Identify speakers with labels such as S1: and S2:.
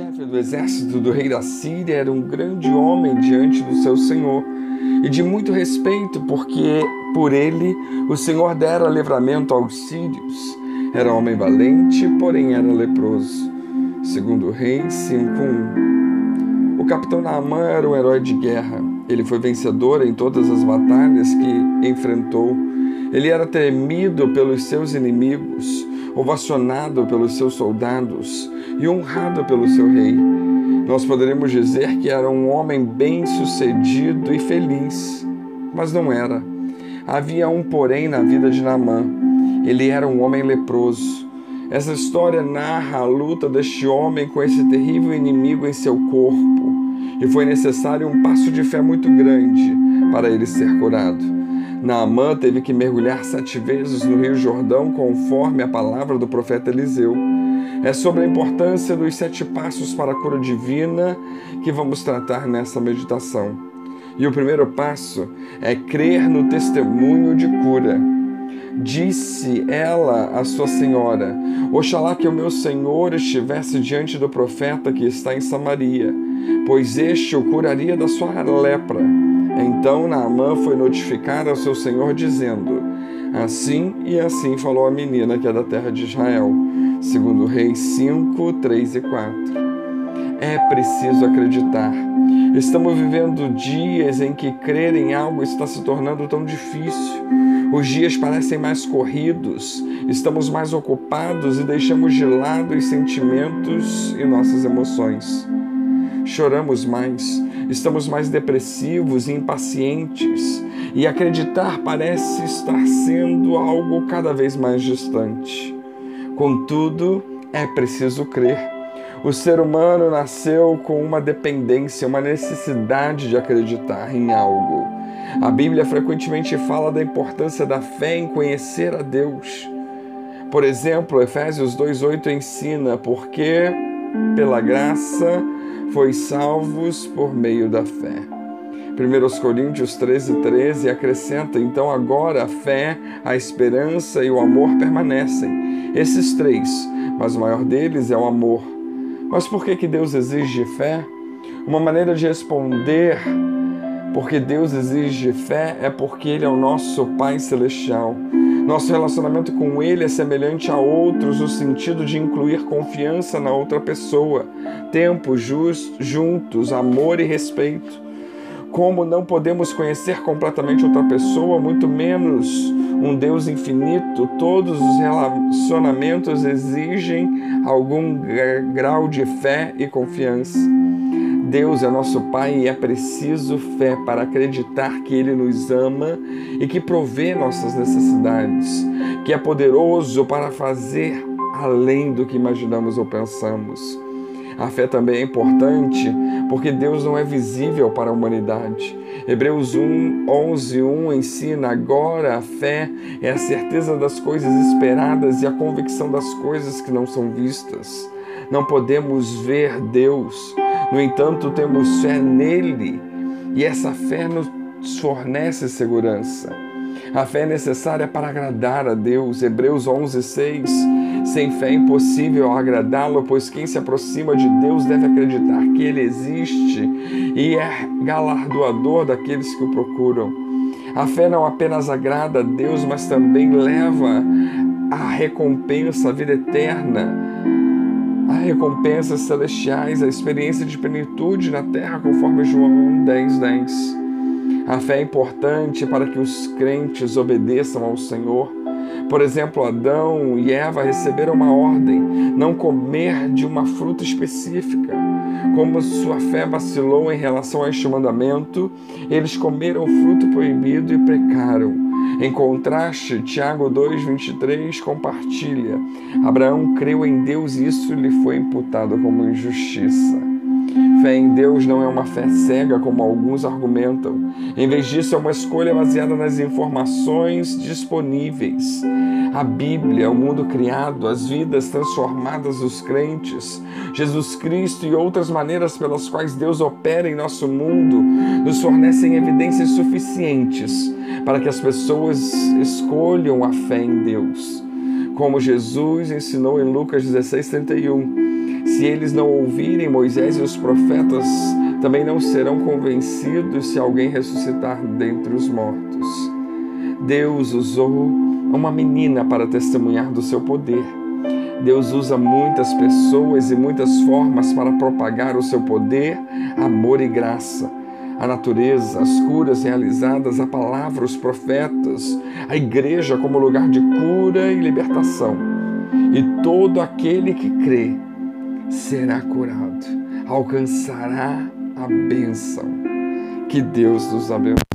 S1: chefe do exército do rei da Síria era um grande homem diante do seu senhor e de muito respeito, porque por ele o senhor dera livramento aos sírios. Era homem valente, porém era leproso. Segundo o rei 5.1. O capitão Naamã era um herói de guerra. Ele foi vencedor em todas as batalhas que enfrentou. Ele era temido pelos seus inimigos, ovacionado pelos seus soldados e honrado pelo seu rei. Nós poderíamos dizer que era um homem bem-sucedido e feliz, mas não era. Havia um porém na vida de Naamã. Ele era um homem leproso. Essa história narra a luta deste homem com esse terrível inimigo em seu corpo, e foi necessário um passo de fé muito grande para ele ser curado. Naamã teve que mergulhar sete vezes no Rio Jordão, conforme a palavra do profeta Eliseu. É sobre a importância dos sete passos para a cura divina que vamos tratar nessa meditação. E o primeiro passo é crer no testemunho de cura. Disse ela à sua senhora: Oxalá que o meu senhor estivesse diante do profeta que está em Samaria, pois este o curaria da sua lepra. Então Naamã foi notificar ao seu senhor, dizendo: Assim e assim falou a menina que é da terra de Israel. Segundo Reis 5, 3 e 4. É preciso acreditar. Estamos vivendo dias em que crer em algo está se tornando tão difícil. Os dias parecem mais corridos, estamos mais ocupados e deixamos de lado os sentimentos e nossas emoções. Choramos mais, estamos mais depressivos e impacientes, e acreditar parece estar sendo algo cada vez mais distante. Contudo, é preciso crer. O ser humano nasceu com uma dependência, uma necessidade de acreditar em algo. A Bíblia frequentemente fala da importância da fé em conhecer a Deus. Por exemplo, Efésios 2:8 ensina: "Porque pela graça foi salvos por meio da fé". 1 Coríntios 13, 13 acrescenta: então agora a fé, a esperança e o amor permanecem. Esses três, mas o maior deles é o amor. Mas por que, que Deus exige fé? Uma maneira de responder porque Deus exige fé é porque Ele é o nosso Pai Celestial. Nosso relacionamento com Ele é semelhante a outros no sentido de incluir confiança na outra pessoa, tempo just, juntos, amor e respeito. Como não podemos conhecer completamente outra pessoa, muito menos um Deus infinito, todos os relacionamentos exigem algum grau de fé e confiança. Deus é nosso Pai e é preciso fé para acreditar que Ele nos ama e que provê nossas necessidades, que é poderoso para fazer além do que imaginamos ou pensamos. A fé também é importante porque Deus não é visível para a humanidade. Hebreus 1, 11, 1 ensina: agora a fé é a certeza das coisas esperadas e a convicção das coisas que não são vistas. Não podemos ver Deus, no entanto, temos fé nele e essa fé nos fornece segurança. A fé é necessária para agradar a Deus. Hebreus 11, 6. Sem fé é impossível agradá-lo, pois quem se aproxima de Deus deve acreditar que Ele existe e é galardoador daqueles que o procuram. A fé não apenas agrada a Deus, mas também leva à recompensa, à vida eterna, a recompensas celestiais, a experiência de plenitude na terra, conforme João 10, 10. A fé é importante para que os crentes obedeçam ao Senhor. Por exemplo, Adão e Eva receberam uma ordem: não comer de uma fruta específica. Como sua fé vacilou em relação a este mandamento, eles comeram o fruto proibido e pecaram. Em contraste, Tiago 2,23 compartilha: Abraão creu em Deus e isso lhe foi imputado como injustiça. Fé em Deus não é uma fé cega, como alguns argumentam. Em vez disso, é uma escolha baseada nas informações disponíveis. A Bíblia, o mundo criado, as vidas transformadas dos crentes, Jesus Cristo e outras maneiras pelas quais Deus opera em nosso mundo nos fornecem evidências suficientes para que as pessoas escolham a fé em Deus. Como Jesus ensinou em Lucas 16, 31. Se eles não ouvirem Moisés e os profetas, também não serão convencidos se alguém ressuscitar dentre os mortos. Deus usou uma menina para testemunhar do seu poder. Deus usa muitas pessoas e muitas formas para propagar o seu poder, amor e graça. A natureza, as curas realizadas, a palavra, os profetas, a igreja como lugar de cura e libertação. E todo aquele que crê será curado, alcançará a bênção. Que Deus nos abençoe.